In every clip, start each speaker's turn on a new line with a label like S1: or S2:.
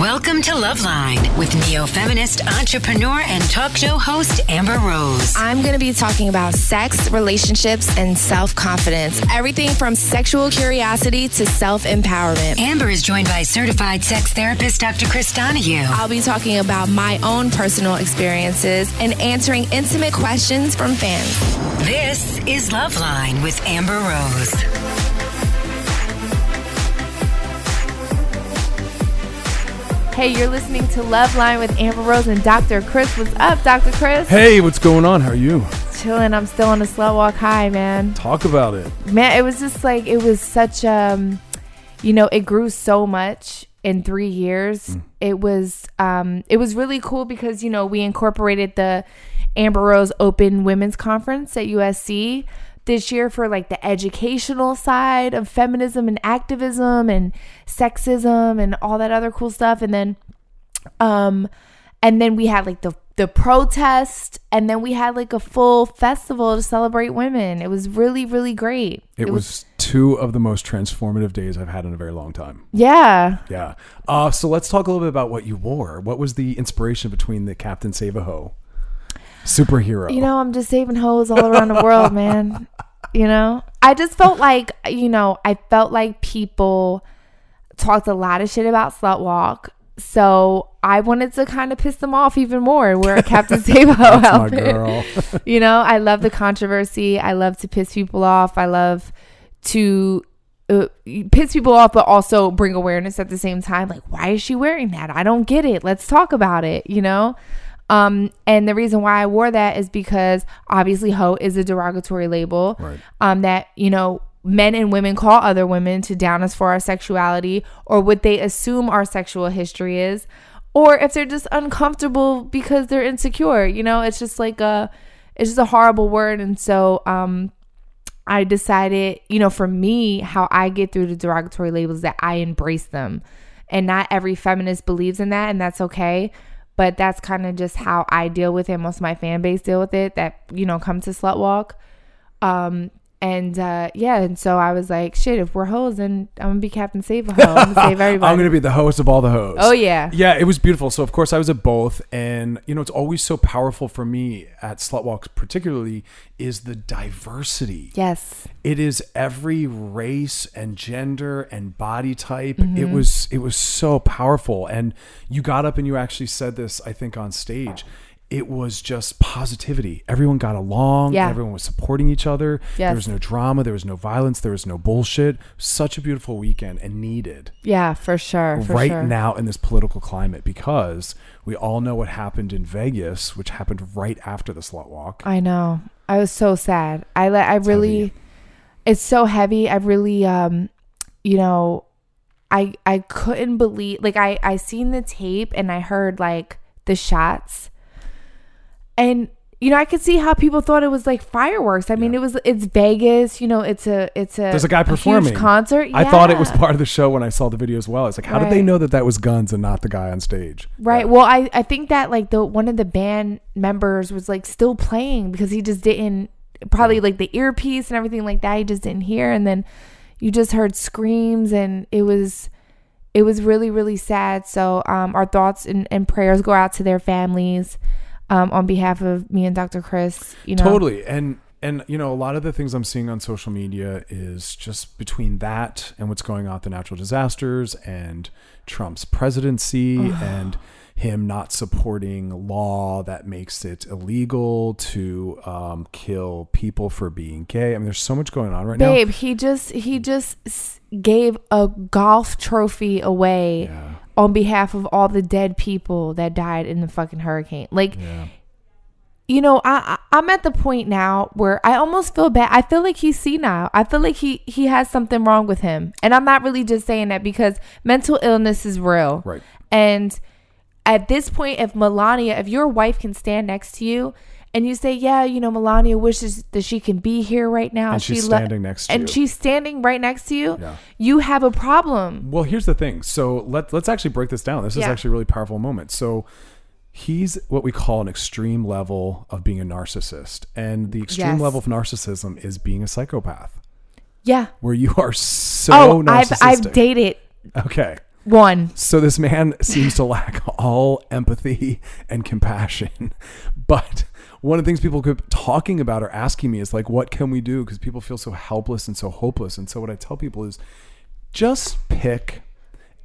S1: Welcome to Loveline with neo feminist entrepreneur and talk show host Amber Rose.
S2: I'm going to be talking about sex, relationships, and self confidence. Everything from sexual curiosity to self empowerment.
S1: Amber is joined by certified sex therapist Dr. Chris Donahey.
S2: I'll be talking about my own personal experiences and answering intimate questions from fans.
S1: This is Loveline with Amber Rose.
S3: Hey, you're listening to Loveline with Amber Rose and Dr. Chris. What's up, Dr. Chris?
S4: Hey, what's going on? How are you?
S3: Chilling. I'm still on a Slut Walk high, man.
S4: Talk about it.
S3: Man, it was just like it was such um you know, it grew so much in 3 years. Mm. It was um it was really cool because, you know, we incorporated the Amber Rose Open Women's Conference at USC this year for like the educational side of feminism and activism and sexism and all that other cool stuff. And then um and then we had like the the protest. And then we had like a full festival to celebrate women. It was really really great.
S4: It, it was, was, two of the most transformative days i've had in a very long time.
S3: Yeah.
S4: Yeah. Uh, so let's talk a little bit about what you wore. What was the inspiration between the captain save a hoe superhero.
S3: You know, I'm just saving hoes all around the world, man. You know, I just felt like, you know, I felt like people talked a lot of shit about Slut Walk. So I wanted to kind of piss them off even more. Wear a Captain Save a Hoe outfit. you know, I love the controversy. I love to piss people off. I love to uh, piss people off, but also bring awareness at the same time. Like, why is she wearing that? I don't get it. Let's talk about it. You know. Um, and the reason why I wore that is because obviously hoe is a derogatory label. Right. Um, that, you know, men and women call other women to down us for our sexuality or what they assume our sexual history is. Or if they're just uncomfortable because they're insecure, you know, it's just like a it's just a horrible word. And so um I decided, you know, for me, how I get through the derogatory labels that I embrace them. And not every feminist believes in that, and that's okay but that's kind of just how I deal with it. Most of my fan base deal with it that, you know, come to Slut Walk. Um, and uh, yeah, and so I was like, shit, if we're hoes, then I'm gonna be Captain Save a Hoe. I'm gonna save everybody.
S4: I'm gonna be the host of all the hoes.
S3: Oh yeah.
S4: Yeah, it was beautiful. So of course I was at both, and you know it's always so powerful for me at Slutwalk, particularly, is the diversity.
S3: Yes.
S4: It is every race and gender and body type. Mm-hmm. It was it was so powerful, and you got up and you actually said this, I think, on stage it was just positivity. Everyone got along. Yeah. Everyone was supporting each other. Yes. There was no drama. There was no violence. There was no bullshit. Such a beautiful weekend and needed.
S3: Yeah, for sure. For
S4: right
S3: sure.
S4: now in this political climate because we all know what happened in Vegas, which happened right after the slut walk.
S3: I know. I was so sad. I I really heavy. it's so heavy. I really um you know I I couldn't believe like I I seen the tape and I heard like the shots and you know, I could see how people thought it was like fireworks. I mean, it was it's Vegas. You know, it's a it's a
S4: there's a guy performing
S3: a concert. Yeah.
S4: I thought it was part of the show when I saw the video as well. It's like, how right. did they know that that was guns and not the guy on stage?
S3: Right. Yeah. Well, I I think that like the one of the band members was like still playing because he just didn't probably like the earpiece and everything like that. He just didn't hear, and then you just heard screams, and it was it was really really sad. So um, our thoughts and, and prayers go out to their families um, on behalf of me and Dr. Chris. You know,
S4: totally. And and you know, a lot of the things I'm seeing on social media is just between that and what's going on with the natural disasters and Trump's presidency and him not supporting law that makes it illegal to um, kill people for being gay. I mean, there's so much going on right now.
S3: Babe, he just he just gave a golf trophy away. Yeah on behalf of all the dead people that died in the fucking hurricane. Like, yeah. you know, I, I I'm at the point now where I almost feel bad. I feel like he's senile. I feel like he he has something wrong with him, and I'm not really just saying that because mental illness is real.
S4: Right.
S3: And at this point, if Melania, if your wife can stand next to you. And you say, yeah, you know, Melania wishes that she can be here right now.
S4: And she's
S3: She le-
S4: standing next to you.
S3: and
S4: you.
S3: she's standing right next to you.
S4: Yeah.
S3: You have a problem.
S4: Well, here's the thing. So let let's actually break this down. This is
S3: Yeah.
S4: actually a really powerful moment. So he's what we call an extreme level of being a narcissist, and the extreme
S3: Yes.
S4: level of narcissism is being a psychopath,
S3: Yeah.
S4: where you are so
S3: oh, I've. I've dated
S4: okay.
S3: one.
S4: So this man seems to lack all empathy and compassion. But one of the things people keep talking about or asking me is like, what can we do? Because people feel so helpless and so hopeless. And so what I tell people is just pick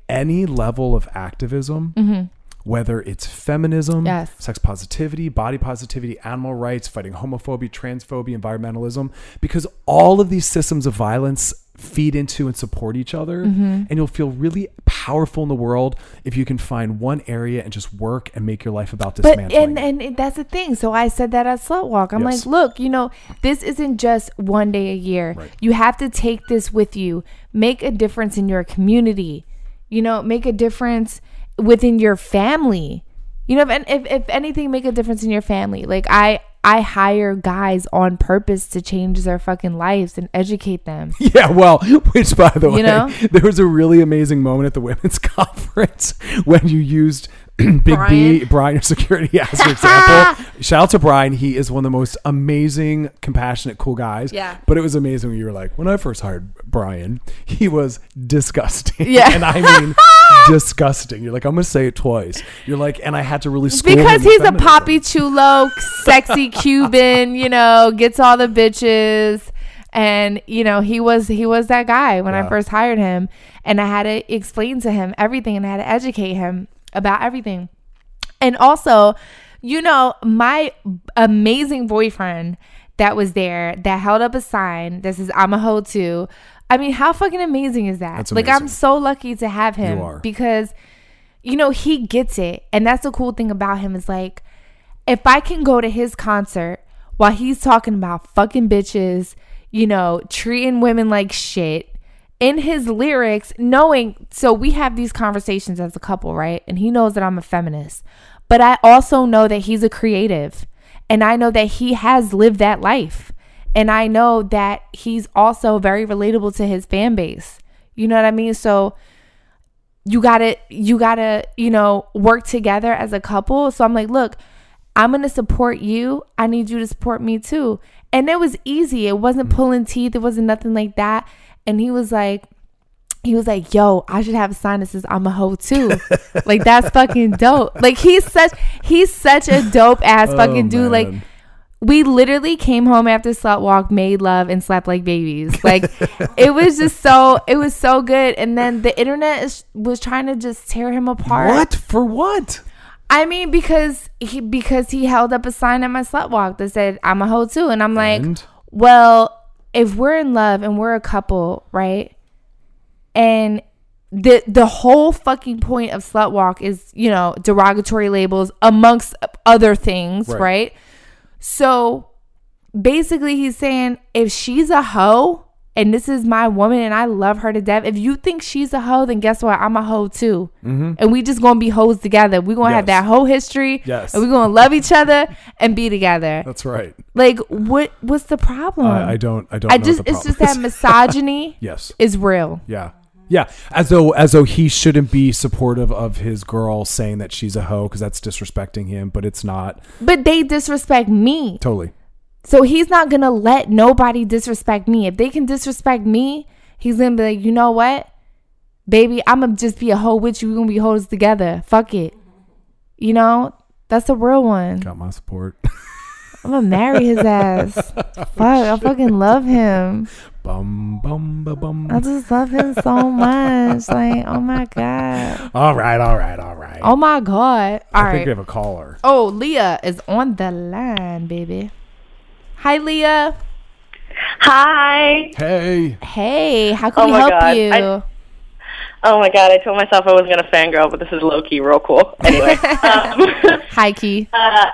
S4: any level of activism. Whether it's feminism,
S3: Mm-hmm. Yes.
S4: sex positivity, body positivity, animal rights, fighting homophobia, transphobia, environmentalism, because all of these systems of violence feed into and support each other.
S3: Mm-hmm.
S4: And you'll feel really powerful in the world if you can find one area and just work and make your life about
S3: But
S4: dismantling.
S3: and,
S4: it.
S3: and that's the thing. So I said that at Slut Walk. I'm
S4: Yes.
S3: like, look, you know, this isn't just one day a year.
S4: Right.
S3: You have to take this with you. Make a difference in your community. You know, make a difference within your family. You know, if if, if anything, make a difference in your family. Like I I hire guys on purpose to change their fucking lives and educate them.
S4: Yeah, well, which by the way,
S3: know?
S4: there was a really amazing moment at the women's conference when you used Big B,
S3: Brian?
S4: Brian, your security as an example. Shout out to Brian. He is one of the most amazing, compassionate, cool guys.
S3: Yeah.
S4: But it was amazing when you were like, when I first hired Brian, he was disgusting.
S3: Yeah.
S4: and I mean disgusting. You're like, I'm gonna say it twice. You're like, and I had to really school
S3: because he's a poppy chulo, sexy Cuban, you know, gets all the bitches. And you know he was he was that guy when I first hired him, and I had to explain to him everything, and I had to educate him about everything. And also, you know, my amazing boyfriend that was there that held up a sign that says "I'm a hoe too." I mean, how fucking amazing is that?
S4: That's
S3: like, I'm so lucky to have him
S4: You
S3: because you know, he gets it. And that's the cool thing about him is like, if I can go to his concert while he's talking about fucking bitches, you know, treating women like shit in his lyrics, knowing, so we have these conversations as a couple, right? And he knows that I'm a feminist, but I also know that he's a creative and I know that he has lived that life. And I know that he's also very relatable to his fan base. You know what I mean? So, you gotta you gotta you know work together as a couple so i'm like look i'm gonna support you i need you to support me too and it was easy it wasn't mm-hmm. pulling teeth it wasn't nothing like that and he was like he was like yo i should have a sign that says i'm a hoe too like that's fucking dope like he's such he's such a dope ass oh, fucking dude like
S4: Oh,
S3: we literally came home after slut walk, made love, and slept like babies. Like it was just so it was so good. And then the internet is, was trying to just tear him apart.
S4: What for? What?
S3: I mean, because he because he held up a sign at my slut walk that said "I'm a hoe too," and I'm like,
S4: And?
S3: well, if we're in love and we're a couple, right? And the the whole fucking point of slut walk is you know derogatory labels amongst other things,
S4: Right.
S3: right? So basically, he's saying if she's a hoe and this is my woman and I love her to death, if you think she's a hoe, then guess what? I'm a hoe too. And we just gonna be hoes together. We're gonna have
S4: Mm-hmm.
S3: That whole history.
S4: Yes.
S3: And we're gonna love each other and be together.
S4: That's right.
S3: Like what what's the problem?
S4: I, I don't. I don't.
S3: I
S4: know
S3: just it's just
S4: problem
S3: that
S4: is.
S3: misogyny
S4: yes.
S3: is real.
S4: Yeah. Yeah, as though as though he shouldn't be supportive of his girl saying that she's a hoe because that's disrespecting him, but it's not
S3: But they disrespect me.
S4: totally.
S3: So he's not gonna let nobody disrespect me. If they can disrespect me, he's gonna be like, you know what, baby, I'm gonna just be a hoe with you. We're gonna be hoes together. Fuck it. You know, that's the real one.
S4: Got my support.
S3: I'm gonna marry his ass. Fuck, I fucking love him.
S4: bum bum ba bum.
S3: I just love him so much. Like, oh my god.
S4: All right, all right, all right.
S3: Oh my god. All
S4: I think we have a caller.
S3: Oh, Leah is on the line, baby. Hi, Leah.
S5: Hi.
S4: Hey,
S3: Hey, how can
S5: Oh
S3: we
S5: my
S3: help
S5: God.
S3: you?
S5: I- Oh my god, I told myself I wasn't gonna fangirl, but this is low key real cool. Anyway, um,
S3: Hi, Key.
S5: uh,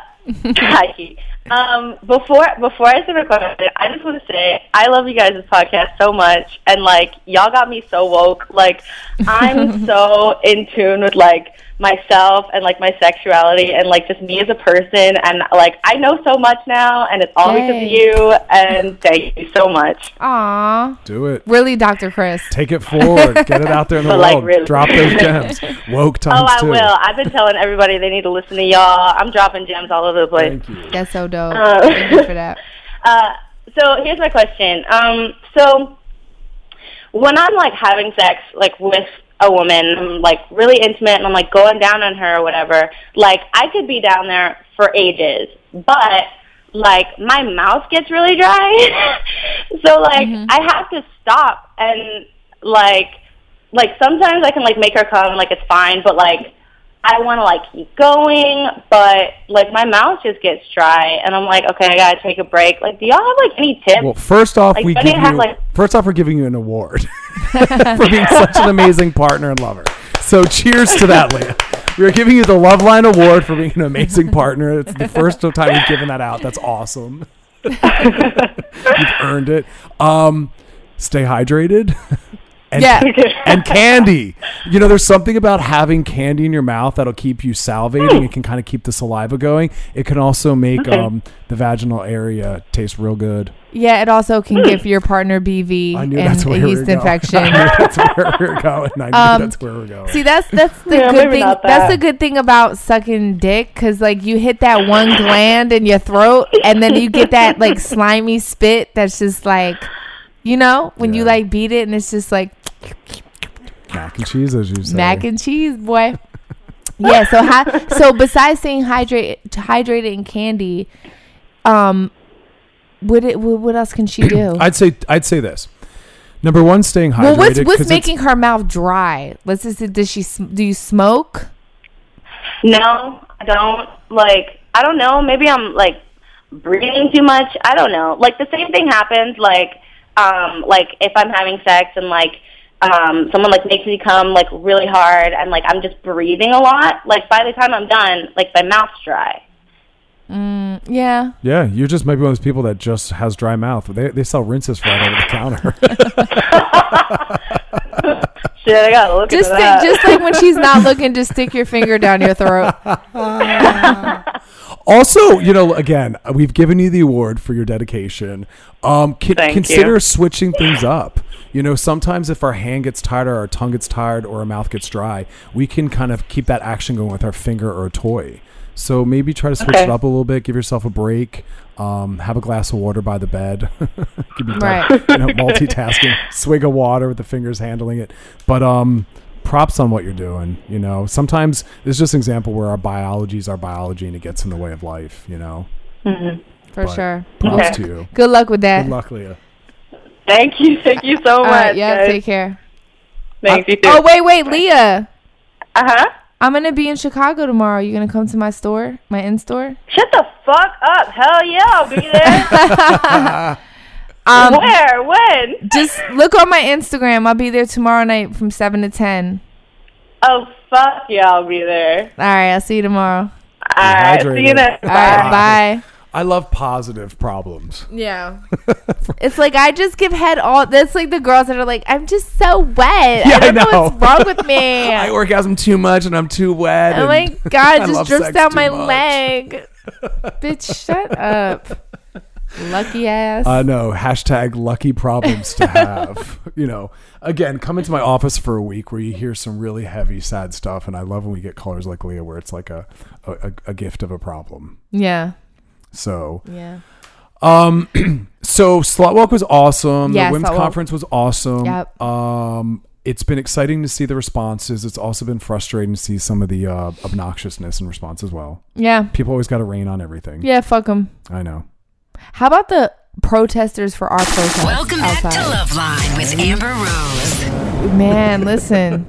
S5: hi, Key. Um, before before I start recording, I just want to say I love you guys' podcast so much, and like y'all got me so woke. Like I'm so in tune with like myself and like my sexuality and like just me as a person, and like I know so much now, and it's all because of you. And thank you so much.
S3: Aw.
S4: Do it.
S3: Really, Dr. Chris.
S4: Take it forward. Get it out there in the
S5: But, like,
S4: world.
S5: really.
S4: Drop those gems. Woke times
S5: Oh, I
S4: two.
S5: will. I've been telling everybody they need to listen to y'all. I'm dropping gems all over the place.
S4: Thank you.
S3: That's so dope.
S5: Uh,
S3: Thank you for that.
S5: Uh, so here's my question. Um, so when I'm like having sex, like with a woman, I'm like really intimate, and I'm like going down on her or whatever. Like I could be down there for ages, but like my mouth gets really dry, so like mm-hmm. I have to stop and like like sometimes I can like make her come, like it's fine, but like I want to like keep going, but like my mouth just gets dry, and I'm like, okay, I gotta take a break. Like, do y'all have like any tips?
S4: Well, first off,
S5: Like,
S4: we
S5: when
S4: give
S5: you
S4: you
S5: have, like-
S4: first off we're giving you an award for being such an amazing partner and lover. So cheers to that, Leah. We are giving you the Loveline Award for being an amazing partner. It's the first time we've given that out. That's awesome. You've earned it. Um, stay hydrated. And,
S3: Yeah.
S4: and candy. You know, there's something about having candy in your mouth that'll keep you salivating. It can kind of keep the saliva going. It can also make um, the vaginal area taste real good.
S3: Yeah, it also can give your partner BV and a
S4: we
S3: yeast infection.
S4: That's where we were going. I knew
S3: Um,
S4: that's where we're going.
S3: See, that's that's the
S5: Yeah,
S3: good thing. That's the good thing about sucking dick, because like you hit that one gland in your throat, and then you get that like slimy spit. That's just like, you know, when you like beat it, and it's just like
S4: mac and cheese, as you say.
S3: mac and cheese, boy. yeah. So ha- so besides saying hydrate, hydrated and candy, um, what it what, what else can she do?
S4: I'd say I'd say this. Number one, staying hydrated.
S3: well, what's
S4: 'cause
S3: what's making her mouth dry? Let's just does she do you smoke?
S5: No, I don't. Like, I don't know. Maybe I'm like breathing too much. I don't know. Like the same thing happens. Like, um, like if I'm having sex and like um, someone like makes me come like really hard and like I'm just breathing a lot. Like by the time I'm done, like my mouth's dry.
S3: Mm, yeah.
S4: Yeah, you're just maybe one of those people that just has dry mouth. They they sell rinses right over the counter.
S5: Shit, I gotta look
S3: Just
S5: into
S3: stick,
S5: that.
S3: just like when she's not looking, just stick your finger down your throat.
S4: also, you know, again, we've given you the award for your dedication. Um, con-
S5: Thank
S4: consider
S5: you.
S4: switching things up. You know, sometimes if our hand gets tired or our tongue gets tired or our mouth gets dry, we can kind of keep that action going with our finger or a toy. So maybe try to switch
S5: Okay.
S4: it up a little bit. Give yourself a break. Um, have a glass of water by the bed. Could be
S3: Right.
S4: you know, multitasking. Swig of water with the fingers handling it. But um, props on what you're doing. You know, sometimes it's just an example where our biology is our biology and it gets in the way of life. You know, Mm-hmm.
S3: For
S4: But
S3: sure.
S4: props
S5: Okay.
S4: to you.
S3: Good luck with that.
S4: Good luck, Leah.
S5: Thank you, thank you so much.
S3: right, yeah,
S5: guys.
S3: take care.
S5: Thanks you too.
S3: Oh wait, wait, Leah.
S5: Uh huh.
S3: I'm gonna be in Chicago tomorrow. You gonna come to my store, my in store?
S5: Shut the fuck up. Hell yeah, I'll be there.
S3: Um,
S5: Where? When?
S3: just look on my Instagram. I'll be there tomorrow night from seven to ten.
S5: Oh fuck yeah, I'll be there.
S3: All right, I'll see you tomorrow.
S5: All right, see you
S4: hydrated.
S5: next.
S3: All right, bye.
S4: I love positive problems.
S3: Yeah. it's like I just give head all. That's like the girls that are like, I'm just so wet.
S4: Yeah,
S3: I don't
S4: I
S3: know.
S4: know.
S3: what's wrong with me.
S4: I orgasm too much and I'm too wet.
S3: Oh my god,
S4: I
S3: it just drips
S4: sex
S3: down my
S4: much.
S3: leg. Bitch, shut up. Lucky ass.
S4: I know. Hashtag lucky problems to have. you know, again, come into my office for a week where you hear some really heavy, sad stuff. And I love when we get callers like Leah where it's like a, a, a gift of a problem.
S3: yeah.
S4: So,
S3: Yeah.
S4: um, so Slut Walk was awesome.
S3: Yeah,
S4: the women's
S3: Slutwalk.
S4: conference was awesome.
S3: Yep.
S4: Um, it's been exciting to see the responses. It's also been frustrating to see some of the uh, obnoxiousness in response as well.
S3: Yeah.
S4: People always got to rain on everything.
S3: Yeah, fuck them.
S4: I know.
S3: How about the protesters for our protest?
S1: Welcome back to Loveline with Amber Rose.
S3: Man, listen.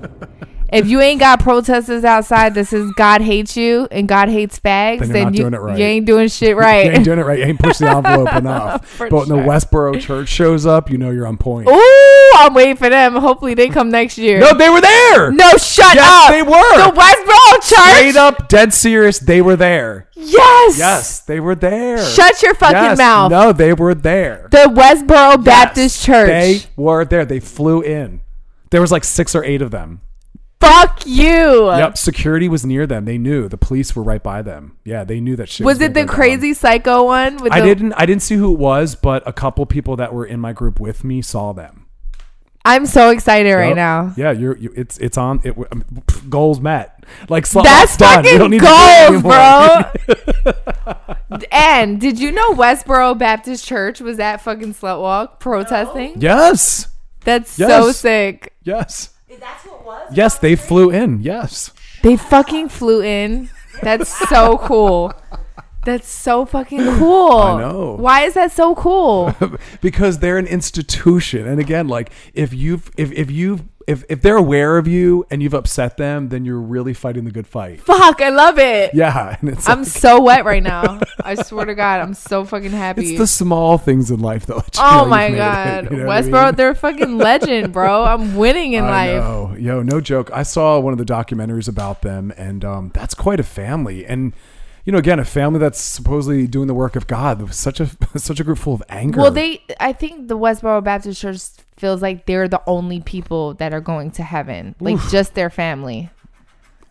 S3: If you ain't got protesters outside that says God hates you and God hates fags,
S4: Then
S3: then, you,
S4: doing it right.
S3: you ain't doing shit right.
S4: You ain't doing it right. You ain't pushed the envelope enough. But when the. Westboro Church shows up, you know you're on point.
S3: Ooh, I'm waiting for them. Hopefully they come next year.
S4: No, they were there.
S3: No, shut
S4: Yes,
S3: up.
S4: they were.
S3: The Westboro Church.
S4: Straight up, dead serious. They were there.
S3: Yes.
S4: Yes, they were there.
S3: Shut your fucking
S4: Yes,
S3: mouth.
S4: No, they were there.
S3: The Westboro Baptist Church.
S4: They were there. They flew in. There was like six or eight of them.
S3: Fuck you.
S4: Yep, security was near them. They knew the police were right by them. Yeah, they knew that shit.
S3: Was
S4: gonna
S3: it the
S4: go down.
S3: crazy psycho one? With
S4: I
S3: the,
S4: didn't. I didn't see who it was, but a couple people that were in my group with me saw them.
S3: I'm so excited right now.
S4: Yeah, you're. You, it's it's on. It goals met. Like slut
S3: That's
S4: walk's done. You don't need to do
S3: goals, bro. and did you know Westboro Baptist Church was at fucking Slut Walk protesting?
S4: yes.
S3: That's so sick.
S4: Yes. That's what it was. Yes, they flew in. Yes.
S3: They fucking flew in. That's so cool. That's so fucking cool.
S4: I know.
S3: Why is that so cool?
S4: because they're an institution and again like if you've if, if you if, if they're aware of you and you've upset them then you're really fighting the good fight
S3: Fuck, I love it.
S4: yeah and it's
S3: I'm
S4: like-
S3: so wet right now. I swear to God, I'm so fucking happy.
S4: it's the small things in life though
S3: oh my
S4: you've it,
S3: God.
S4: you know what I
S3: Westboro,
S4: mean?
S3: they're a fucking legend, bro. I'm winning in
S4: I
S3: life.
S4: know. Yo, no joke. I saw one of the documentaries about them, and um, that's quite a family. And you know, again, a family that's supposedly doing the work of God. Was such a such a group full of anger.
S3: Well, they, I think the Westboro Baptist Church feels like they're the only people that are going to heaven, like just their family.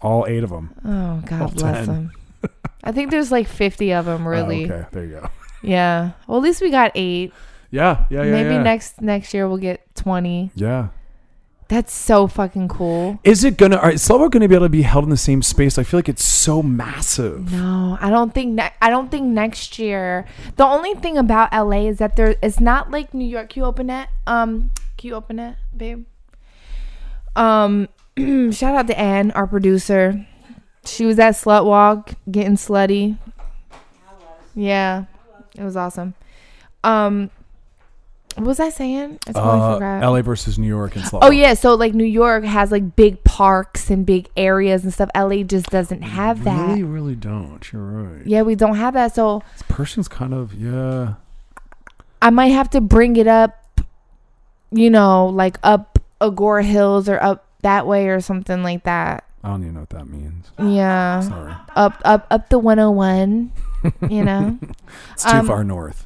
S4: all eight of them.
S3: Oh God
S4: All
S3: bless
S4: 10.
S3: them. I think there's like 50 of them, oh, really.
S4: Oh, okay, there you go.
S3: Yeah. Well, at least we got eight.
S4: Yeah, yeah, yeah.
S3: Maybe
S4: yeah.
S3: next next year we'll get 20.
S4: Yeah.
S3: That's so fucking cool.
S4: Is it gonna? Are Silver gonna be able to be held in the same space? I feel like it's so massive.
S3: No, I don't think ne- I don't think next year. The only thing about LA is that there it's not like New York. Can you open it? Um, can you open it, babe? Um, shout out to Ann, our producer. She was at Slut Walk getting slutty. Yeah, it was awesome. Um, what was I saying? I totally
S4: Uh,
S3: forgot.
S4: L.A. versus New York and
S3: Oh yeah, so like New York has like big parks and big areas and stuff. LA just doesn't have that.
S4: Really, really don't. You're right.
S3: Yeah, we don't have that. So
S4: This person's kind of yeah.
S3: I might have to bring it up, you know, like up Agoura Hills or up that way or something like that.
S4: I don't even know what that means.
S3: Yeah.
S4: Sorry,
S3: Up up up the 101, you know.
S4: it's too
S3: Um,
S4: far north.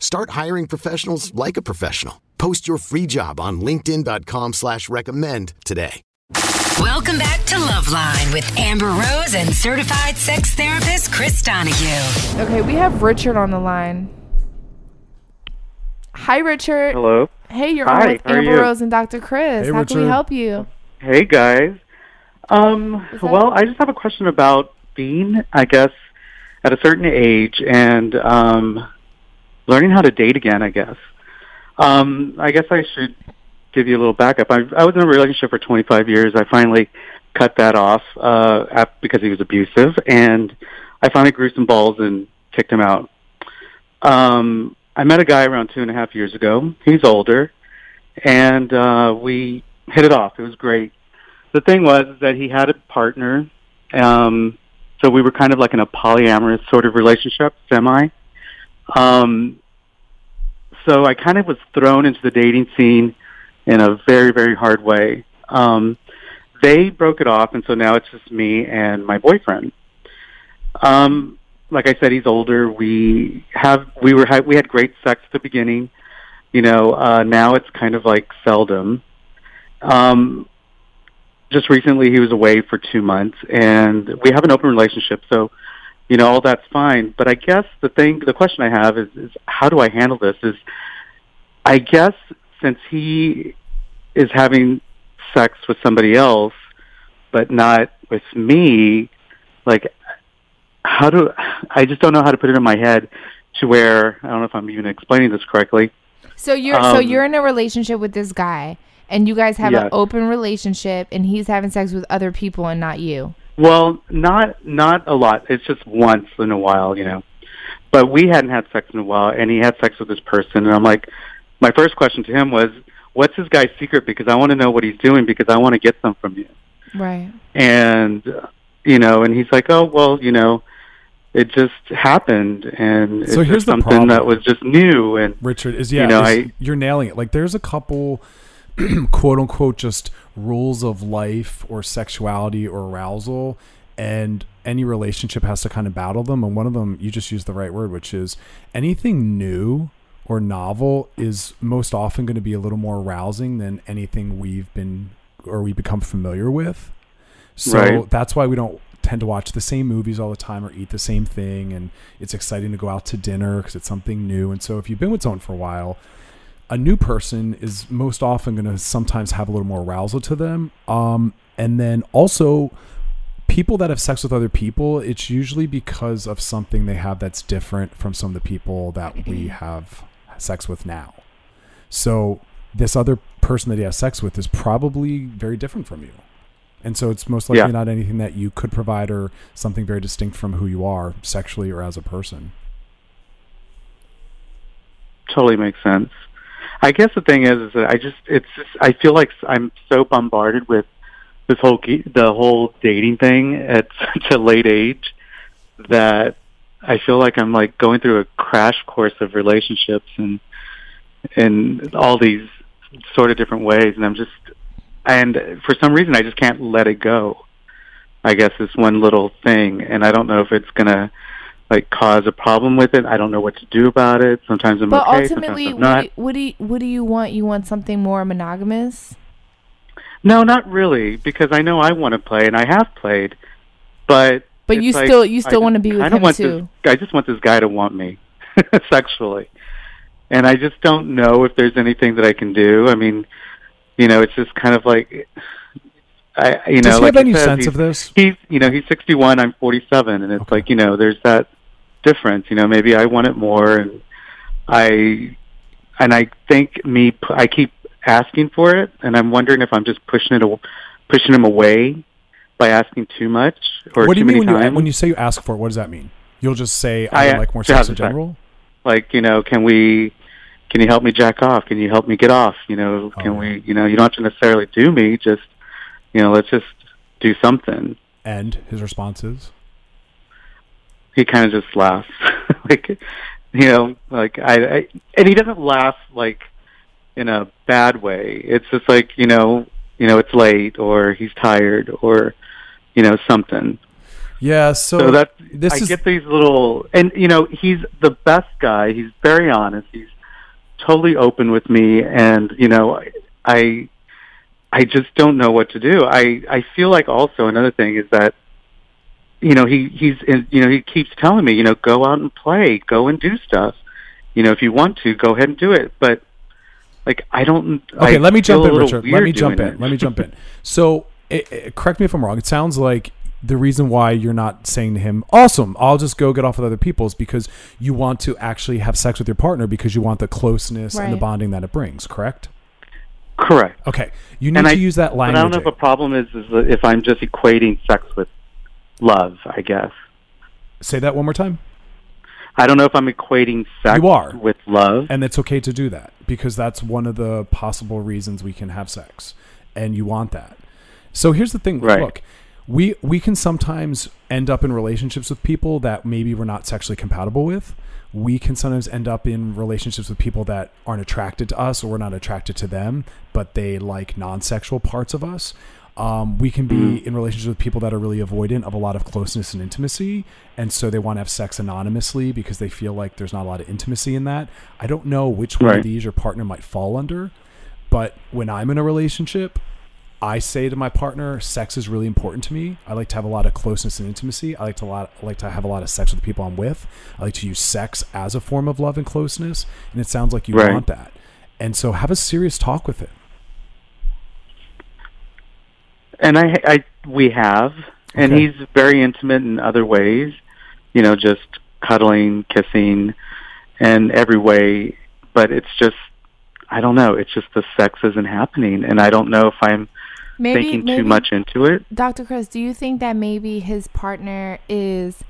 S6: Start hiring professionals like a professional. Post your free job on linkedin.com slash recommend today.
S1: Welcome back to Loveline with Amber Rose and certified sex therapist Chris Donahey.
S3: Okay, we have Richard on the line. Hi Richard.
S7: Hello.
S3: Hey, you're
S7: Hi,
S3: on with Amber
S7: you?
S3: Rose and Dr. Chris.
S4: Hey,
S3: How can we help you?
S7: Hey guys. Um well, I just have a question about being, I guess, at a certain age and um learning how to date again, I guess. Um I guess I should give you a little backup. I I was in a relationship for 25 years. I finally cut that off uh because he was abusive and I finally grew some balls and kicked him out. Um I met a guy around two and a half years ago. He's older and uh, we hit it off. It was great. The thing was that he had a partner, um, so we were kind of like in a polyamorous sort of relationship, semi. Um, so I kind of was thrown into the dating scene in a very, very hard way. Um, they broke it off, and so now it's just me and my boyfriend. Um, like I said, he's older. We have we were we had great sex at the beginning you know uh now it's kind of like seldom um just recently he was away for two months and we have an open relationship so you know all that's fine. But i guess the thing the question i have is, is how do i handle this is i guess since he is having sex with somebody else but not with me like how do i just don't know how to put it in my head to where i don't know if i'm even explaining this correctly.
S3: So you're so
S7: Um,
S3: you're in a relationship with this guy and you guys have an open relationship and he's having sex with other people and not you.
S7: Well, not not a lot. It's just once in a while, you know. But we hadn't had sex in a while, and he had sex with this person, and I'm like, my first question to him was, "What's this guy's secret?" Because I want to know what he's doing because I want to get some from you.
S3: Right.
S7: And you know, and he's like, "Oh, well, you know." It just happened, and it's
S4: So here's
S7: just something
S4: problem.
S7: that was just new. And
S4: Richard is yeah,
S7: you know,
S4: is-
S7: I
S4: you're nailing it. Like there's a couple quote unquote just rules of life or sexuality or arousal and any relationship has to kind of battle them and one of them you just used the right word which is anything new or novel is most often going to be a little more arousing than anything we've been or we become familiar with. So
S7: Right.
S4: that's why we don't tend to watch the same movies all the time or eat the same thing and it's exciting to go out to dinner because it's something new and so if you've been with someone for a while a new person is most often going to sometimes have a little more arousal to them um, and then also people that have sex with other people it's usually because of something they have that's different from some of the people that we have sex with now so this other person that he has sex with is probably very different from you and so it's most likely
S7: Yeah.
S4: not anything that you could provide or something very distinct from who you are sexually or as a person.
S7: totally makes sense. I guess the thing is, is that I just it's just I feel like I'm so bombarded with this whole the whole dating thing at such a late age that I feel like I'm like going through a crash course of relationships and in all these sort of different ways, and I'm just and for some reason I just can't let it go. I guess this one little thing, and I don't know if it's gonna like cause a problem with it. I don't know what to do about it. Sometimes I'm
S3: But
S7: okay.
S3: ultimately,
S7: sometimes I'm
S3: what
S7: not.
S3: what do you what do you want? You want something more monogamous?
S7: No, not really, because I know I want to play and I have played, but
S3: But you
S7: like,
S3: still- you still
S7: just
S3: wanna be with
S7: kinda
S3: him
S7: want
S3: too.
S7: This, I just want this guy to want me sexually, and I just don't know if there's anything that I can do. I mean, you know, it's just kind of like, I you know,
S4: Does he
S7: like
S4: have any
S7: said,
S4: sense
S7: he's-
S4: of this?
S7: He's you know he's 61, I'm 47, and it's
S4: Okay.
S7: like you know there's that difference. You know, maybe I want it more, and I and I think me I keep asking for it, and I'm wondering if I'm just pushing it pushing him away by asking too much or
S4: what do
S7: too
S4: you mean when you, when you say you ask for it? What does that mean? You'll just say
S7: I-
S4: I, like more sex in general.
S7: like you know, can we? Can you help me jack off? Can you help me get off? You know, oh, can
S4: Oh.
S7: we? You know, you don't have to necessarily do me. Just you know, let's just do something.
S4: And his response is,
S7: he kind of just laughs. Like you know like I, I and he doesn't laugh like in a bad way. It's just like you know you know it's late or he's tired or you know something.
S4: "Yeah." So,
S7: so that
S4: this
S7: i
S4: is
S7: get these little and you know he's the best guy. He's very honest. He's totally open with me. And you know i i just don't know what to do. I i feel like also another thing is that you know he he's you know he keeps telling me you know go out and play go and do stuff you know if you want to go ahead and do it but like i don't
S4: okay.
S7: I
S4: let me jump in, Richard. Let me jump in.
S7: it.
S4: Let me jump in. So, it, it- correct me if I'm wrong. It sounds like the reason why you're not saying to him, "Awesome, I'll just go get off with other people," is because you want to actually have sex with your partner because you want the closeness and the bonding that it brings. Correct?
S7: correct
S4: Okay. You need
S7: and
S4: to
S7: I,
S4: use that
S7: but I don't know if a problem is, is that if I'm just equating sex with love. I guess
S4: Say that one more time.
S7: I don't know if I'm equating sex
S4: You are.
S7: with love.
S4: And it's okay to do that because that's one of the possible reasons we can have sex. And you want that. So here's the thing.
S7: Right.
S4: Look, we we can sometimes end up in relationships with people that maybe we're not sexually compatible with. We can sometimes end up in relationships with people that aren't attracted to us or we're not attracted to them, but they like non-sexual parts of us. Um, we can be in relationships with people that are really avoidant of a lot of closeness and intimacy, and so they want to have sex anonymously because they feel like there's not a lot of intimacy in that. I don't know which one
S7: Right.
S4: of these your partner might fall under, but when I'm in a relationship, I say to my partner, sex is really important to me. I like to have a lot of closeness and intimacy. I like to lot, I like to have a lot of sex with the people I'm with. I like to use sex as a form of love and closeness, and it sounds like you
S7: Right.
S4: want that. And so have a serious talk with him.
S7: And I, I we have, and
S4: Okay.
S7: he's very intimate in other ways. You know, just cuddling, kissing, and every way. But it's just, I don't know. It's just the sex isn't happening, and I don't know if I'm
S3: Maybe-
S7: thinking
S3: maybe-
S7: too much into it.
S3: Dr. Chris, do you think that maybe his partner is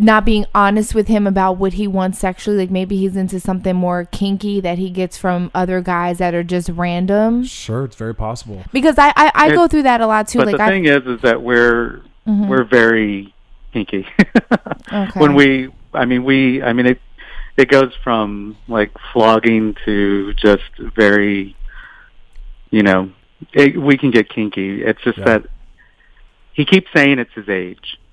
S3: not being honest with him about what he wants sexually? Like maybe he's into something more kinky that he gets from other guys that are just random?
S4: Sure, it's very possible.
S3: Because I I, I
S7: It-
S3: go through that a lot too.
S7: but
S3: like
S7: the
S3: I
S7: thing is, is that we're
S3: Mhm.
S7: we're very kinky.
S3: Okay.
S7: When we, I mean, we, I mean, it it goes from like flogging to just very, you know, it, we can get kinky. It's just
S4: Yeah.
S7: that he keeps saying it's his age, He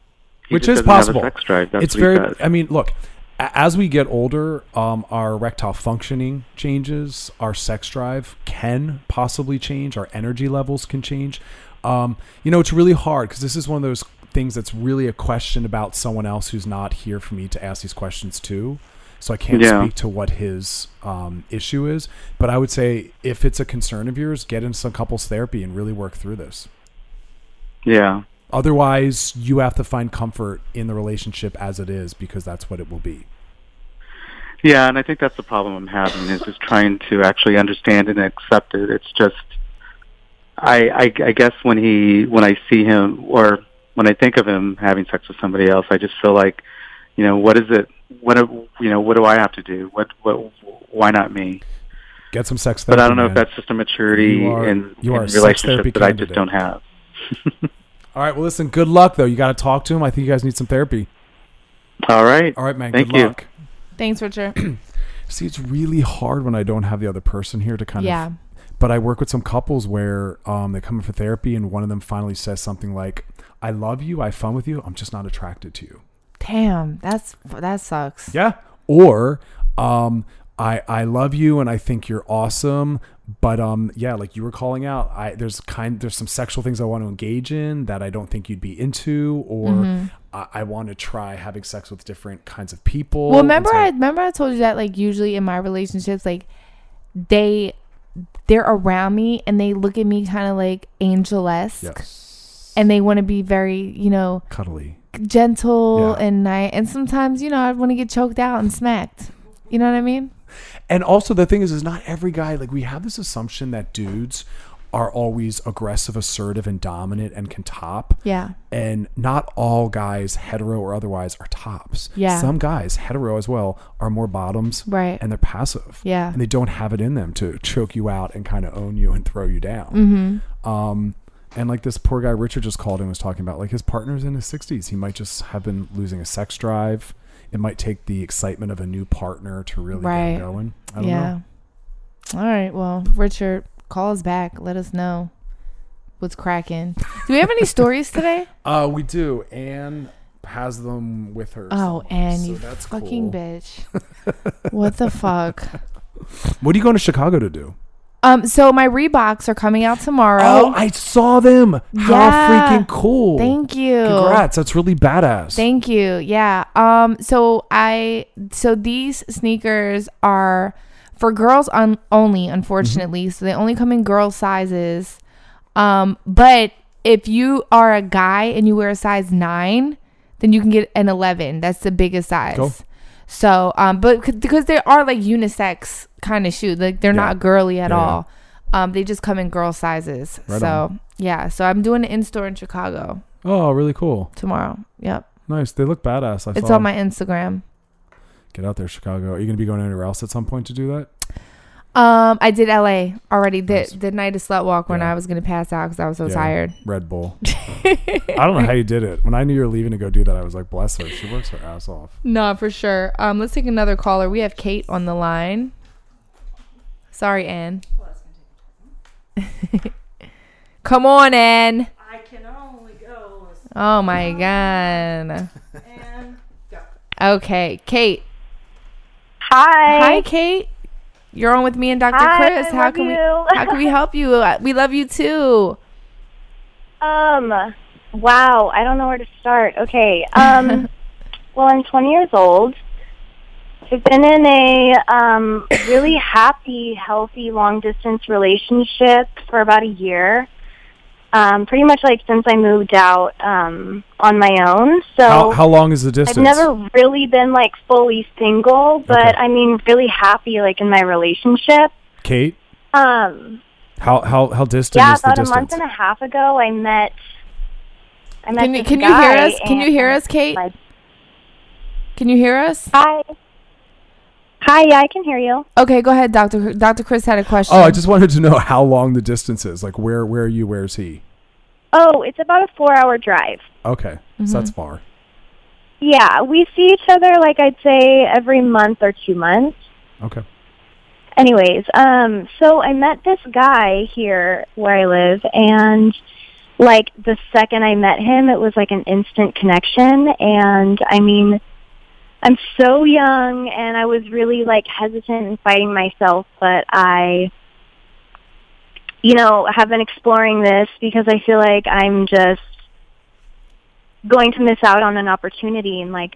S4: which is
S7: doesn't have a
S4: possible.
S7: sex drive. That's
S4: it's very. I mean, look, as we get older, um, our erectile functioning changes. Our sex drive can possibly change. Our energy levels can change. Um, you know, it's really hard because this is one of those things that's really a question about someone else who's not here for me to ask these questions to. So I can't
S7: Yeah.
S4: speak to what his um, issue is. But I would say if it's a concern of yours, get into some couples therapy and really work through this.
S7: Yeah.
S4: Otherwise, you have to find comfort in the relationship as it is because that's what it will be.
S7: Yeah, and I think that's the problem I'm having is just trying to actually understand and accept it. It's just, I, I, I guess when he, when I see him, or when I think of him having sex with somebody else, I just feel like, you know, what is it? What, you know, what do I have to do? What, what, why not me?
S4: Get some sex
S7: But. I don't know if that's just a maturity
S4: You are-
S7: in,
S4: you
S7: in
S4: are a
S7: relationship that I just don't have.
S4: All right. Well, listen. Good luck, though. You got to talk to him. I think you guys need some therapy.
S7: All right.
S4: All right, man.
S7: Thank
S4: good
S7: you.
S4: luck.
S3: Thanks, Richard.
S4: See, it's really hard when I don't have the other person here to kind of.
S3: Yeah.
S4: of. But I work with some couples where um, they come in for therapy, and one of them finally says something like, "I love you. I have fun with you. I'm just not attracted to you."
S3: Damn, that's that sucks.
S4: Yeah. Or um I I love you and I think you're awesome, but um yeah, like you were calling out, I there's kind there's some sexual things I want to engage in that I don't think you'd be into or
S3: Mm-hmm.
S4: I, I want to try having sex with different kinds of people.
S3: Well, remember
S4: so-
S3: I remember I told you that like usually in my relationships, like they they're around me and they look at me kind of like angel esque,
S4: yes.
S3: and they want to be very you know
S4: cuddly.
S3: gentle
S4: Yeah.
S3: and nice. And sometimes you know I want to get choked out and smacked. You know what I mean?
S4: And also the thing is is not every guy like we have this assumption that dudes are always aggressive, assertive and dominant and can top.
S3: Yeah.
S4: and not all guys, hetero or otherwise, are tops.
S3: Yeah.
S4: Some guys, hetero as well, are more bottoms.
S3: Right.
S4: And they're passive.
S3: Yeah.
S4: And they don't have it in them to choke you out and kind of own you and throw you down.
S3: Mm-hmm.
S4: Um, and like this poor guy Richard just called and was talking about, like his partner's in his 60s. He might just have been losing a sex drive. It might take the excitement of a new partner to really get
S3: Right.
S4: him going. I don't
S3: Yeah.
S4: know.
S3: All right. Well, Richard, call us back. Let us know what's cracking. Do we have any stories today?
S4: Uh, we do. Anne has them with her.
S3: Oh,
S4: somewhere,
S3: and
S4: so
S3: you
S4: that's
S3: fucking
S4: cool.
S3: bitch. what the fuck?
S4: What are you going to Chicago to do?
S3: Um, so my Reeboks are coming out tomorrow.
S4: Oh, I saw them. How
S3: Yeah.
S4: freaking cool.
S3: Thank you.
S4: Congrats. That's really badass.
S3: Thank you. Yeah. Um so I so these sneakers are for girls on only unfortunately. So they only come in girl sizes. Um but if you are a guy and you wear a size 9, then you can get an 11. That's the biggest size.
S4: Cool.
S3: So um but because they are like unisex kind of shoes. Like they're
S4: Yeah.
S3: not girly at
S4: Yeah, yeah.
S3: all. Um they just come in girl sizes.
S4: Right
S3: so
S4: on.
S3: yeah, so I'm doing an in-store in Chicago
S4: oh, really cool.
S3: tomorrow. Yep.
S4: Nice. They look badass. I
S3: It's on
S4: them.
S3: my Instagram.
S4: Get out there, Chicago. Are you going to be going anywhere else at some point to do that?
S3: Um, I did LA already. The
S4: Nice.
S3: the night of slut walk when
S4: Yeah.
S3: I was gonna pass out because I was so
S4: Yeah.
S3: tired.
S4: Red Bull. I don't know how you did it. When I knew you were leaving to go do that, I was like, bless her. She works her ass off.
S3: No, for sure. Um, let's take another caller. We have Kate on the line. Sorry, Ann. Come on, Ann.
S8: I can only go.
S3: Oh my god.
S8: And go.
S3: Okay, Kate.
S5: Hi.
S3: Hi, Kate. You're on with me and Dr.
S5: Hi,
S3: Chris. How can we how can we help you? Uh, We love you too.
S5: Um, wow, I don't know where to start. Okay. Um, well, I'm 20 years old. I've been in a um, really happy, healthy, long distance relationship for about a year. Um, pretty much like since I moved out um, on my own. So
S4: How, how long is the distance?
S5: I've never really been like fully single, but
S4: Okay.
S5: I mean really happy like in my relationship.
S4: Kate,
S5: Um,
S4: How how how distant
S9: yeah,
S4: is the
S9: about a month and a half ago, I met. I met
S3: Can you
S9: this
S3: can you hear us? Can you hear us, Kate?
S9: my-
S3: Can you hear us?
S9: Hi. Hi. Yeah, I can hear you.
S3: Okay, go ahead, Doctor. Doctor Chris had a question.
S4: oh, I just wanted to know how long the distance is. Like where where are you? Where's he?
S9: Oh, it's about a four-hour drive.
S4: Okay,
S3: Mm-hmm.
S4: so that's far.
S9: Yeah, we see each other like I'd say every month or two months.
S4: Okay.
S9: Anyways, um, so I met this guy here where I live, and like the second I met him, it was like an instant connection. And I mean, I'm so young, and I was really like hesitant and fighting myself, but I, you know, have been exploring this because I feel like I'm just going to miss out on an opportunity and like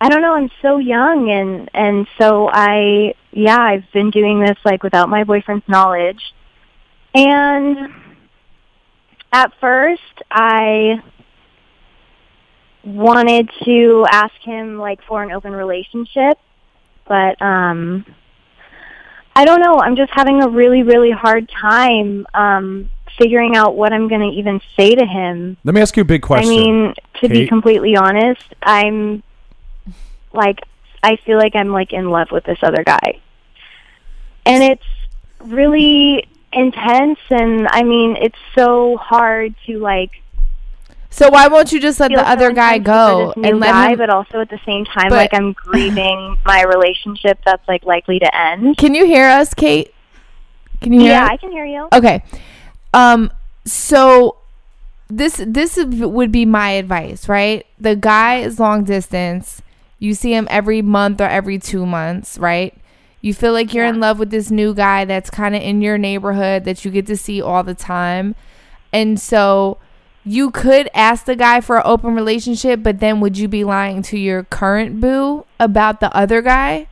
S9: I don't know, I'm so young and and so I yeah, I've been doing this like without my boyfriend's knowledge. And at first I wanted to ask him like for an open relationship, but um I don't know, I'm just having a really really hard time um figuring out what I'm going to even say to him.
S4: Let me ask you a big question.
S9: I mean, to be completely honest, I'm like I feel like I'm like in love with this other guy. And it's really intense and I mean, it's so hard to like
S3: So why won't you just let the other guy go and let
S9: guy,
S3: him?
S9: but also at the same time
S3: But-
S9: like I'm grieving my relationship that's like likely to end.
S3: Can you hear us, Kate? Can you hear?
S9: Yeah,
S3: us?
S9: I can hear you.
S3: Okay. Um so this this would be my advice, right? The guy is long distance. You see him every month or every 2 months, right? You feel like you're in love with this new guy that's kind of in your neighborhood that you get to see all the time. And so you could ask the guy for an open relationship, but then would you be lying to your current boo about the other guy?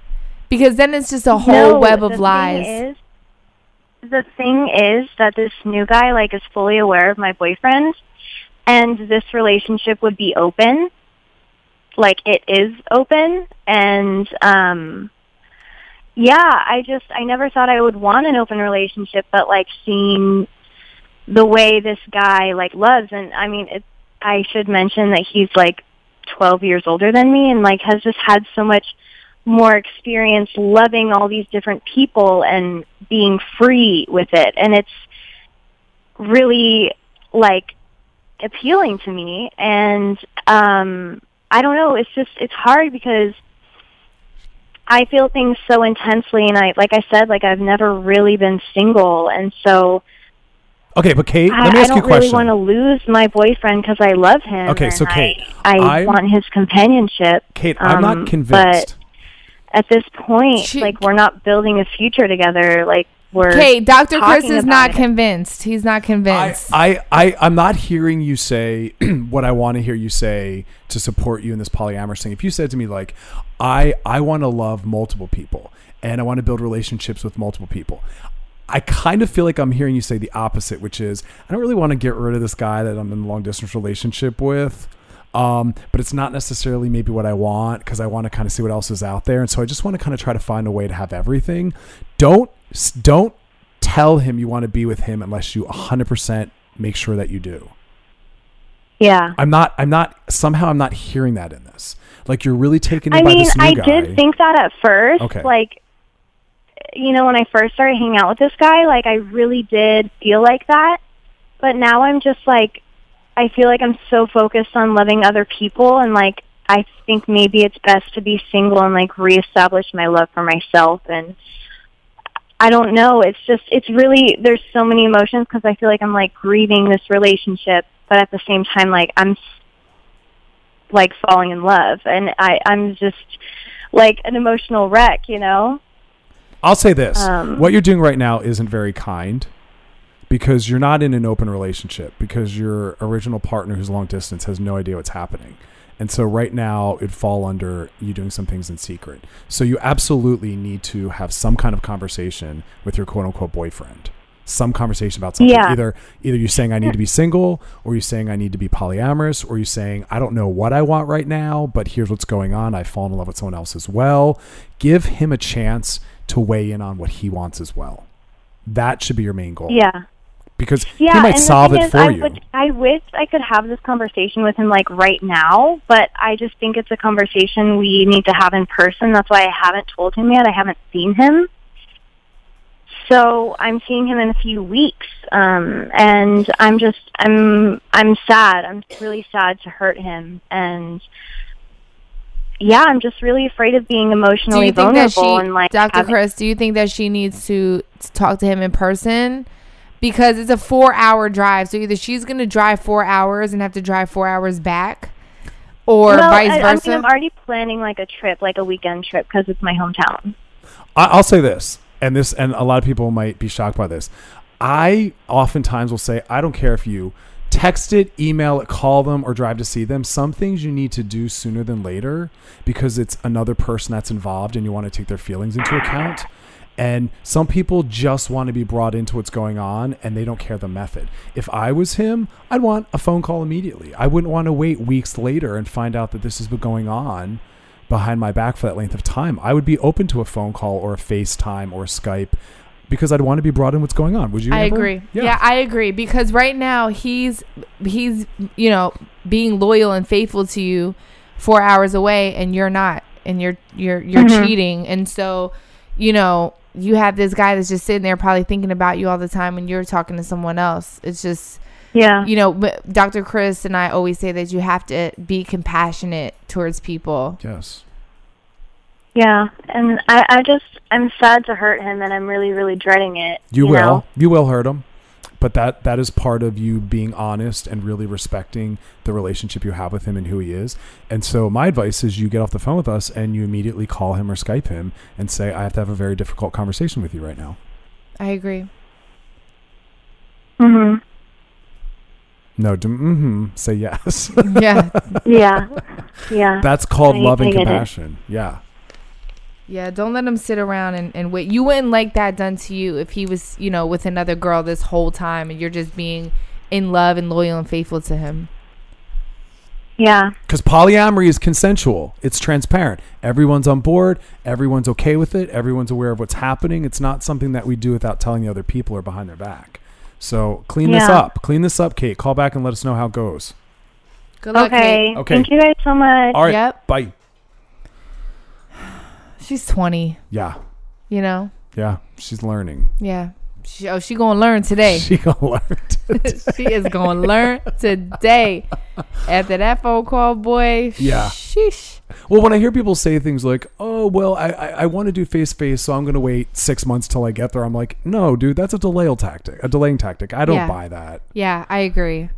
S3: Because then it's just a whole
S9: No,
S3: web of lies.
S9: is- the thing is that this new guy like is fully aware of my boyfriend and this relationship would be open like it is open and um yeah i just i never thought i would want an open relationship but like seeing the way this guy like loves. And i mean it i should mention that he's like 12 years older than me and like has just had so much more experience loving all these different people and being free with it. And it's really like appealing to me. And um I don't know, it's just it's hard because I feel things so intensely. And I like I said like I've never really been single. And so
S4: Okay, but Kate,
S9: I,
S4: let me ask you a question.
S9: I don't really want to lose my boyfriend because I love him.
S4: Okay, so Kate,
S9: I, I want his companionship.
S4: Kate, I'm
S9: um,
S4: not convinced.
S9: But at this point, like we're not building a future together. Like we're
S3: Okay, Dr. Chris is not
S9: it.
S3: convinced. He's not convinced.
S4: I, I, I'm not hearing you say what I want to hear you say to support you in this polyamorous thing. If you said to me like, I, I want to love multiple people and I want to build relationships with multiple people. I kind of feel like I'm hearing you say the opposite, which is I don't really want to get rid of this guy that I'm in a long distance relationship with. Um, but it's not necessarily maybe what I want because I want to kind of see what else is out there, and so I just want to kind of try to find a way to have everything. Don't don't tell him you want to be with him unless you 100% make sure that you do.
S9: yeah.
S4: I'm not. I'm not. Somehow, I'm not hearing that in this. Like you're really taken in
S9: I
S4: by
S9: mean,
S4: this new
S9: I
S4: guy.
S9: did think that at first.
S4: Okay.
S9: Like, you know, when I first started hanging out with this guy, like I really did feel like that. But now I'm just like, I feel like I'm so focused on loving other people, and like I think maybe it's best to be single and like reestablish my love for myself. And I don't know. It's just, it's really there's so many emotions because I feel like I'm like grieving this relationship, but at the same time, like I'm like falling in love and I I'm just like an emotional wreck, you know?
S4: I'll say this:
S9: Um,
S4: what you're doing right now isn't very kind because you're not in an open relationship because your original partner who's long distance has no idea what's happening. And so right now it'd fall under you doing some things in secret. So you absolutely need to have some kind of conversation with your quote unquote boyfriend. Some conversation about something.
S9: Yeah.
S4: Either either you're saying I need to be single or you're saying I need to be polyamorous or you're saying I don't know what I want right now, but here's what's going on. I've fallen in love with someone else as well. Give him a chance to weigh in on what he wants as well. That should be your main goal.
S9: Yeah.
S4: Because
S9: Yeah,
S4: he might solve it
S9: is,
S4: for
S9: I
S4: you.
S9: Would, I wish I could have this conversation with him like right now, but I just think it's a conversation we need to have in person. That's why I haven't told him yet. I haven't seen him. So I'm seeing him in a few weeks, um, and I'm just I'm I'm sad. I'm really sad to hurt him, and yeah, I'm just really afraid of being
S3: Do
S9: emotionally
S3: you think that she,
S9: vulnerable and like
S3: Dr.
S9: having-
S3: Chris, do you think that she needs to, to talk to him in person? Because it's a four hour drive. So either she's going to drive four hours and have to drive four hours back, or
S9: Well,
S3: vice
S9: I, I
S3: versa.
S9: mean, I'm already planning like a trip, like a weekend trip, because it's my hometown.
S4: I- I'll say this, and this, and a lot of people might be shocked by this. I oftentimes will say, I don't care if you text it, email it, call them, or drive to see them. Some things you need to do sooner than later because it's another person that's involved, and you want to take their feelings into account. And some people just want to be brought into what's going on and they don't care the method. If I was him, I'd want a phone call immediately. I wouldn't want to wait weeks later and find out that this has been going on behind my back for that length of time. I would be open to a phone call or a FaceTime or Skype because I'd want to be brought in what's going on. Would you?
S3: I
S4: Amber?
S3: agree. Yeah. I agree because right now he's he's you know being loyal and faithful to you 4 hours away and you're not and you're you're you're
S9: Mhm.
S3: cheating and so you know you have this guy that's just sitting there probably thinking about you all the time when you're talking to someone else. It's just
S9: Yeah.
S3: you know, but Dr. Chris and I always say that you have to be compassionate towards people.
S4: Yes.
S9: Yeah, and I, I just I'm sad to hurt him, and I'm really, really dreading it.
S4: You,
S9: you
S4: will.
S9: know?
S4: You will hurt him. But that that is part of you being honest and really respecting the relationship you have with him and who he is. And so my advice is you get off the phone with us and you immediately call him or Skype him and say, I have to have a very difficult conversation with you right now.
S3: I agree.
S9: Mhm.
S4: No, d- mm-hmm, say yes.
S3: Yeah.
S9: Yeah. Yeah.
S4: That's called
S9: I-
S4: love and
S9: I get it.
S4: compassion. Yeah.
S3: Yeah, don't let him sit around and, and wait. You wouldn't like that done to you if he was, you know, with another girl this whole time and you're just being in love and loyal and faithful to him.
S9: Yeah.
S4: Because polyamory is consensual. It's transparent. Everyone's on board. Everyone's okay with it. Everyone's aware of what's happening. It's not something that we do without telling the other people or behind their back. So clean this up. Clean this up, Kate. Call back and let us know how it goes.
S3: Good luck,
S9: Okay.
S3: Kate.
S4: Okay.
S9: Thank you guys so much.
S4: All right.
S3: Yep.
S4: Bye.
S3: She's 20,
S4: Yeah.
S3: you know?
S4: Yeah. She's learning.
S3: Yeah. She, oh, she going to learn today.
S4: She gonna learn. today.
S3: she is going to learn today. After that phone call, boy.
S4: Yeah.
S3: Sheesh.
S4: well, when I hear people say things like, "Oh, well, I I, I want to do face to face, so I'm going to wait six months till I get there," I'm like, "No, dude, that's a delay tactic. A delaying tactic. I don't
S3: Yeah.
S4: buy that."
S3: Yeah, I agree.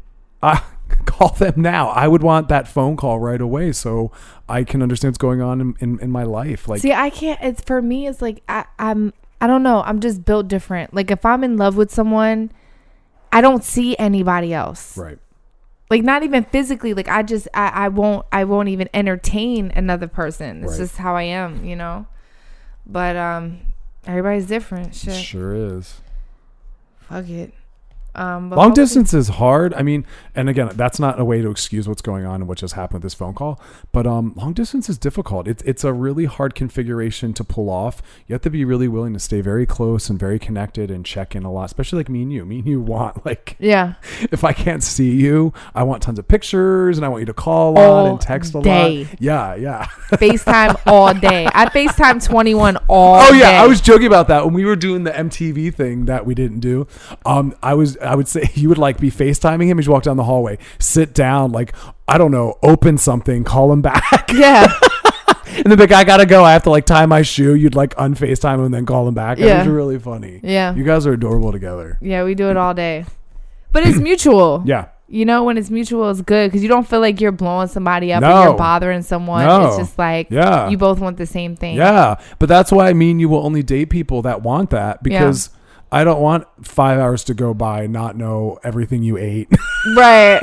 S4: I call them now. I would want that phone call right away so I can understand what's going on in, in, in my life. Like,
S3: See, I can't. It's for me. It's like I, I'm. I don't know. I'm just built different. Like if I'm in love with someone, I don't see anybody else.
S4: right.
S3: Like not even physically. Like I just. I. I won't. I won't even entertain another person. It's
S4: Right.
S3: just how I am. You know. But um, everybody's different. Shit.
S4: Sure is.
S3: Fuck it. Um,
S4: Long
S3: hopefully-
S4: distance is hard. I mean, and again, that's not a way to excuse what's going on and what just happened with this phone call. But um, long distance is difficult. It's it's a really hard configuration to pull off. You have to be really willing to stay very close and very connected and check in a lot. Especially like me and you. Me and you want like
S3: Yeah.
S4: if I can't see you, I want tons of pictures and I want you to call
S3: All
S4: on and text a
S3: day.
S4: lot. Yeah, yeah.
S3: FaceTime all day. I FaceTime 21 all day.
S4: Oh yeah,
S3: day.
S4: I was joking about that when we were doing the MTV thing that we didn't do. Um, I was I would say you would like be FaceTiming him as you walk down the hallway, sit down, like I don't know, open something, call him back,
S3: Yeah.
S4: and then be like I gotta go. I have to like tie my shoe. You'd like unFaceTime him and then call him back.
S3: Yeah, It
S4: was really funny.
S3: Yeah.
S4: you guys are adorable together.
S3: Yeah, we do it all day. But it's mutual.
S4: Yeah,
S3: You know, when it's mutual, it's good because you don't feel like you're blowing somebody up or
S4: No.
S3: you're bothering someone.
S4: No.
S3: It's just like
S4: Yeah.
S3: you both want the same thing.
S4: yeah. But that's why I mean you will only date people that want that because. I don't want five hours to go by and not know everything you ate.
S3: Right.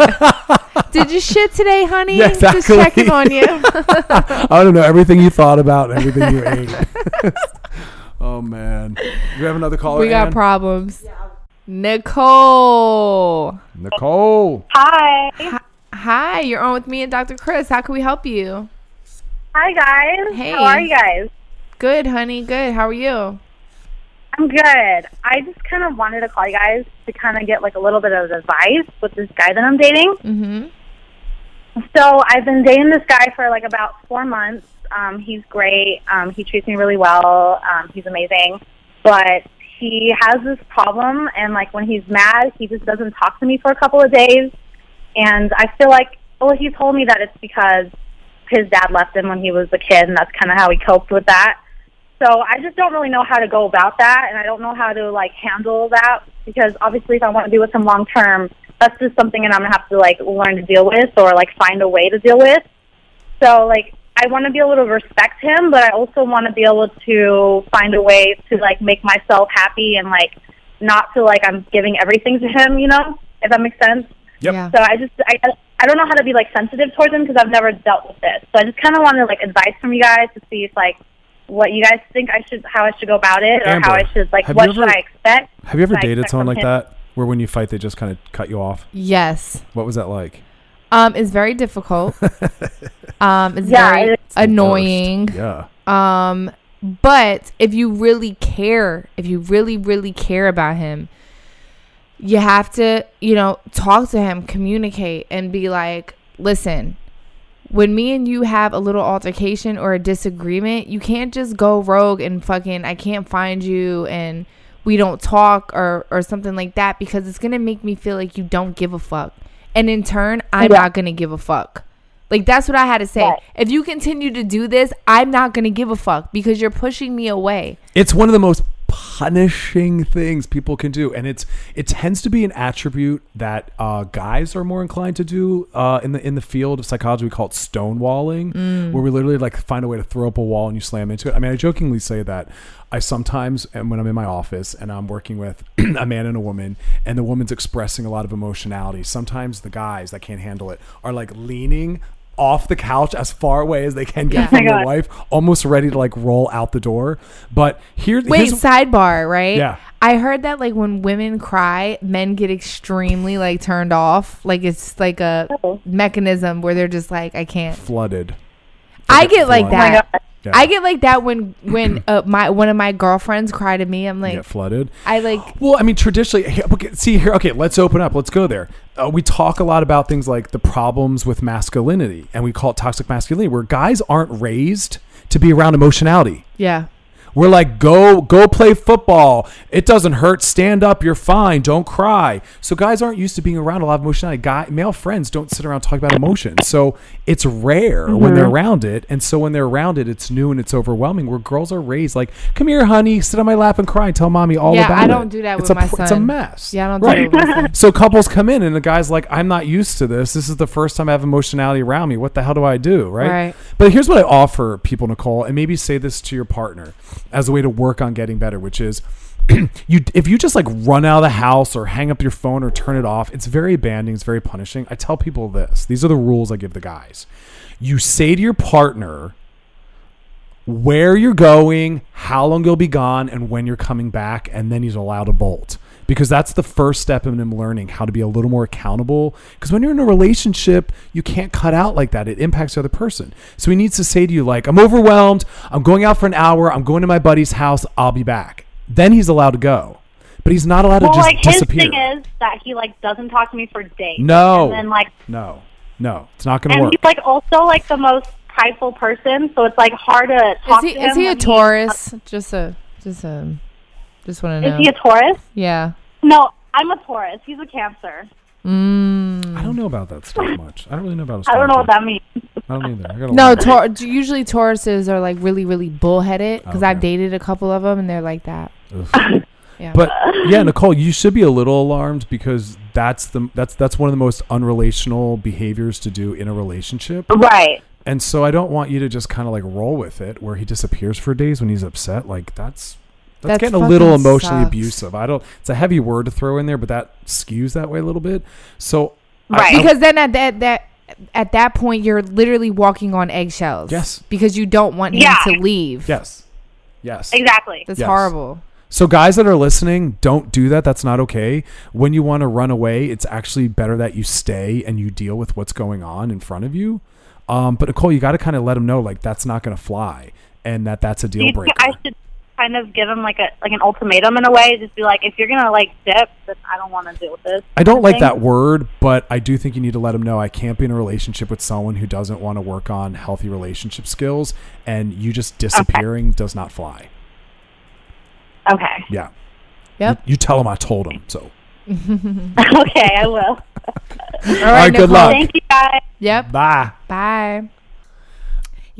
S3: Did you shit today, honey?
S4: Yeah,
S3: Just checking on you.
S4: I don't know everything you thought about and everything you ate. oh man, we have another caller.
S3: we got
S4: Ann?
S3: problems. Nicole.
S4: Nicole.
S10: Hi.
S3: Hi, you're on with me and Dr. Chris. How can we help you?
S10: Hi, guys.
S3: Hey.
S10: How are you guys?
S3: Good, honey. Good. How are you?
S10: I'm good. I just kind of wanted to call you guys to kind of get like a little bit of advice with this guy that I'm dating.
S3: Mm-hmm.
S10: So I've been dating this guy for like about four months. Um, he's great. Um, he treats me really well. Um, he's amazing. But he has this problem, and like when he's mad, he just doesn't talk to me for a couple of days. And I feel like, well, he told me that it's because his dad left him when he was a kid, and that's kind of how he coped with that. So I just don't really know how to go about that, and I don't know how to like handle that because obviously, if I want to be with him long term, that's just something that I'm gonna have to like learn to deal with or like find a way to deal with. So like I want to be able to respect him, but I also want to be able to find a way to like make myself happy and like not feel like I'm giving everything to him. You know, if that makes sense.
S4: Yep.
S3: Yeah.
S10: So I just I I don't know how to be like sensitive towards him because I've never dealt with this. So I just kind of wanted like advice from you guys to see if like what you guys think I should how I should go about it or
S4: Amber,
S10: how I should like what
S4: you
S10: should I expect.
S4: Have you ever dated someone like
S10: him?
S4: that, where when you fight they just kind of cut you off?
S3: Yes.
S4: What was that like?
S3: Um, it's very difficult. um, it's
S10: Yeah,
S3: very
S10: it's-
S3: annoying.
S4: Yeah.
S3: Um, but if you really care, if you really, really care about him, you have to, you know, talk to him, communicate, and be like, listen, when me and you have a little altercation or a disagreement, you can't just go rogue and fucking, I can't find you and we don't talk or, or something like that because it's going to make me feel like you don't give a fuck. And in turn, I'm
S10: Yeah.
S3: not going to give a fuck. Like that's what I had to say.
S10: Right.
S3: If you continue to do this, I'm not going to give a fuck because you're pushing me away.
S4: It's one of the most punishing things people can do, and it's it tends to be an attribute that uh, guys are more inclined to do uh, in the in the field of psychology. We call it stonewalling, where we literally like find a way to throw up a wall and you slam into it. I mean, I jokingly say that I sometimes, and when I'm in my office and I'm working with a man and a woman, and the woman's expressing a lot of emotionality, sometimes the guys that can't handle it are like leaning off the couch as far away as they can get
S3: Yeah.
S4: from
S10: Oh
S4: their wife, almost ready to like roll out the door. But here,
S3: Wait,
S4: here's-
S3: sidebar, right?
S4: Yeah.
S3: I heard that like when women cry, men get extremely like turned off. Like it's like a
S10: Oh.
S3: mechanism where they're just like, I can't.
S4: flooded.
S3: I get like
S4: flooded.
S10: Oh my
S3: that.
S10: God.
S4: Yeah.
S3: I get like that when when uh, my one of my girlfriends cry to me. I'm like,
S4: get flooded.
S3: I like.
S4: Well, I mean, traditionally, see here. Okay, let's open up. Let's go there. Uh, we talk a lot about things like the problems with masculinity, and we call it toxic masculinity, where guys aren't raised to be around emotionality.
S3: Yeah.
S4: We're like, go, go play football. It doesn't hurt. Stand up. You're fine. Don't cry. So guys aren't used to being around a lot of emotionality. Guy, male friends don't sit around talking about emotions. So it's rare when they're mm-hmm. around it. And so when they're around it, it's new and it's overwhelming. Where girls are raised like, come here, honey, sit on my lap and cry and tell mommy all
S3: Yeah,
S4: about it.
S3: I don't do that
S4: it's
S3: with
S4: a,
S3: my
S4: pr- It's a mess.
S3: Yeah, I don't do that with my son.
S4: So couples come in and the guy's like, I'm not used to this. This is the first time I have emotionality around me. What the hell do I do? Right.
S3: Right.
S4: But here's what I offer people, Nicole, and maybe say this to your partner as a way to work on getting better, which is you if you just like run out of the house or hang up your phone or turn it off, it's very abandoned, it's very punishing. I tell people this. These are the rules I give the guys. You say to your partner where you're going, how long you'll be gone, and when you're coming back, and then he's allowed to bolt. Because that's the first step in him learning how to be a little more accountable. Because when you're in a relationship, you can't cut out like that. It impacts the other person. So he needs to say to you, like, I'm overwhelmed. I'm going out for an hour. I'm going to my buddy's house. I'll be back. Then he's allowed to go. But he's not allowed
S10: Well,
S4: to just
S10: like his
S4: disappear.
S10: thing is that he like doesn't talk to me for days.
S4: No.
S10: and then like
S4: no, no, it's not going to work.
S10: and
S4: work.
S10: he's like also like the most prideful person, so it's like hard to
S3: Is he
S10: to him.
S3: is he a
S10: when
S3: Taurus? Just a just a just want to know.
S10: Is he a Taurus?
S3: yeah.
S10: No, I'm a Taurus. He's a Cancer.
S3: Mm.
S4: I don't know about that stuff much. I don't really know about.
S10: I don't know what that means.
S4: I don't either. I gotta
S3: No,
S4: learn.
S3: Tor- usually Tauruses are like really, really bullheaded because I've dated a couple of them and they're like that. Yeah.
S4: But yeah, Nicole, you should be a little alarmed because that's the that's that's one of the most unrelational behaviors to do in a relationship.
S10: Right.
S4: And so I don't want you to just kind of like roll with it where he disappears for days when he's upset. Like that's that's,
S3: That's
S4: getting a little emotionally
S3: sucks.
S4: abusive. I don't it's a heavy word to throw in there, but that skews that way a little bit. So
S10: Right.
S4: I-
S3: because then at that that at that point you're literally walking on eggshells.
S4: Yes.
S3: Because you don't want him to leave.
S4: yes. Yes.
S10: Exactly.
S3: That's
S4: Yes.
S3: horrible.
S4: So guys that are listening, don't do that. That's not okay. When you want to run away, it's actually better that you stay and you deal with what's going on in front of you. Um, but Nicole, you got to kind of let them know like that's not going to fly and that that's a deal breaker.
S10: I should kind of give him like a like an ultimatum in a way? Just be like, if you're gonna like dip, then I don't want to deal with this.
S4: I don't like
S10: thing?
S4: that word, but I do think you need to let him know I can't be in a relationship with someone who doesn't want to work on healthy relationship skills, and you just disappearing does not fly.
S10: Okay.
S4: Yeah.
S3: Yep.
S4: You, you tell him I told him So.
S10: okay, I will.
S3: All
S4: All right, good luck.
S10: Thank you guys.
S3: Yep.
S4: Bye.
S3: Bye.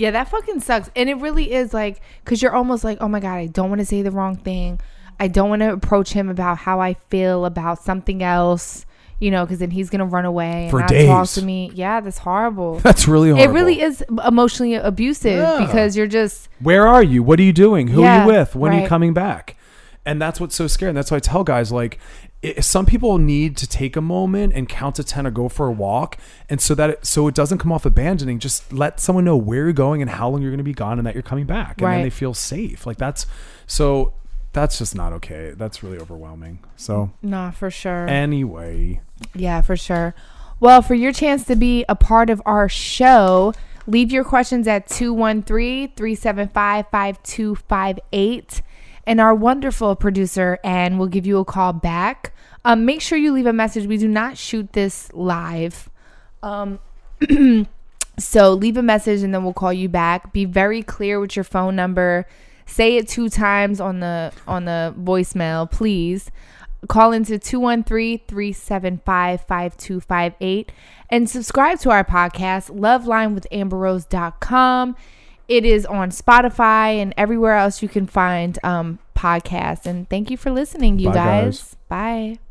S3: Yeah, that fucking sucks. And it really is like, because you're almost like, oh my God, I don't want to say the wrong thing. I don't want to approach him about how I feel about something else, you know, because then he's going to run away and
S4: For
S3: not talk
S4: days.
S3: to me. Yeah, that's horrible.
S4: That's really
S3: It really is emotionally abusive
S4: Yeah.
S3: because you're just,
S4: Where are you? What are you doing? Who are
S3: Yeah,
S4: you with? When are you
S3: right.
S4: coming back? And that's what's so scary. And that's why I tell guys like, i some people need to take a moment and count to ten or go for a walk, and so that it, so it doesn't come off abandoning. Just let someone know where you're going and how long you're going to be gone, and that you're coming back, and
S3: Right.
S4: then they feel safe. Like that's so. That's just not okay. That's really overwhelming. So
S3: nah, for sure.
S4: anyway,
S3: Yeah, for sure. Well, for your chance to be a part of our show, leave your questions at 213 375 5258. And our wonderful producer, Anne, will give you a call back. Um, make sure you leave a message. We do not shoot this live. Um, so leave a message and then we'll call you back. Be very clear with your phone number. Say it two times on the on the voicemail, please. Call into 213-375-5258 and subscribe to our podcast, lovelinewithamberrose.com. It is on Spotify and everywhere else you can find um, podcasts. And thank you for listening, you
S4: Bye,
S3: guys.
S4: guys.
S3: Bye.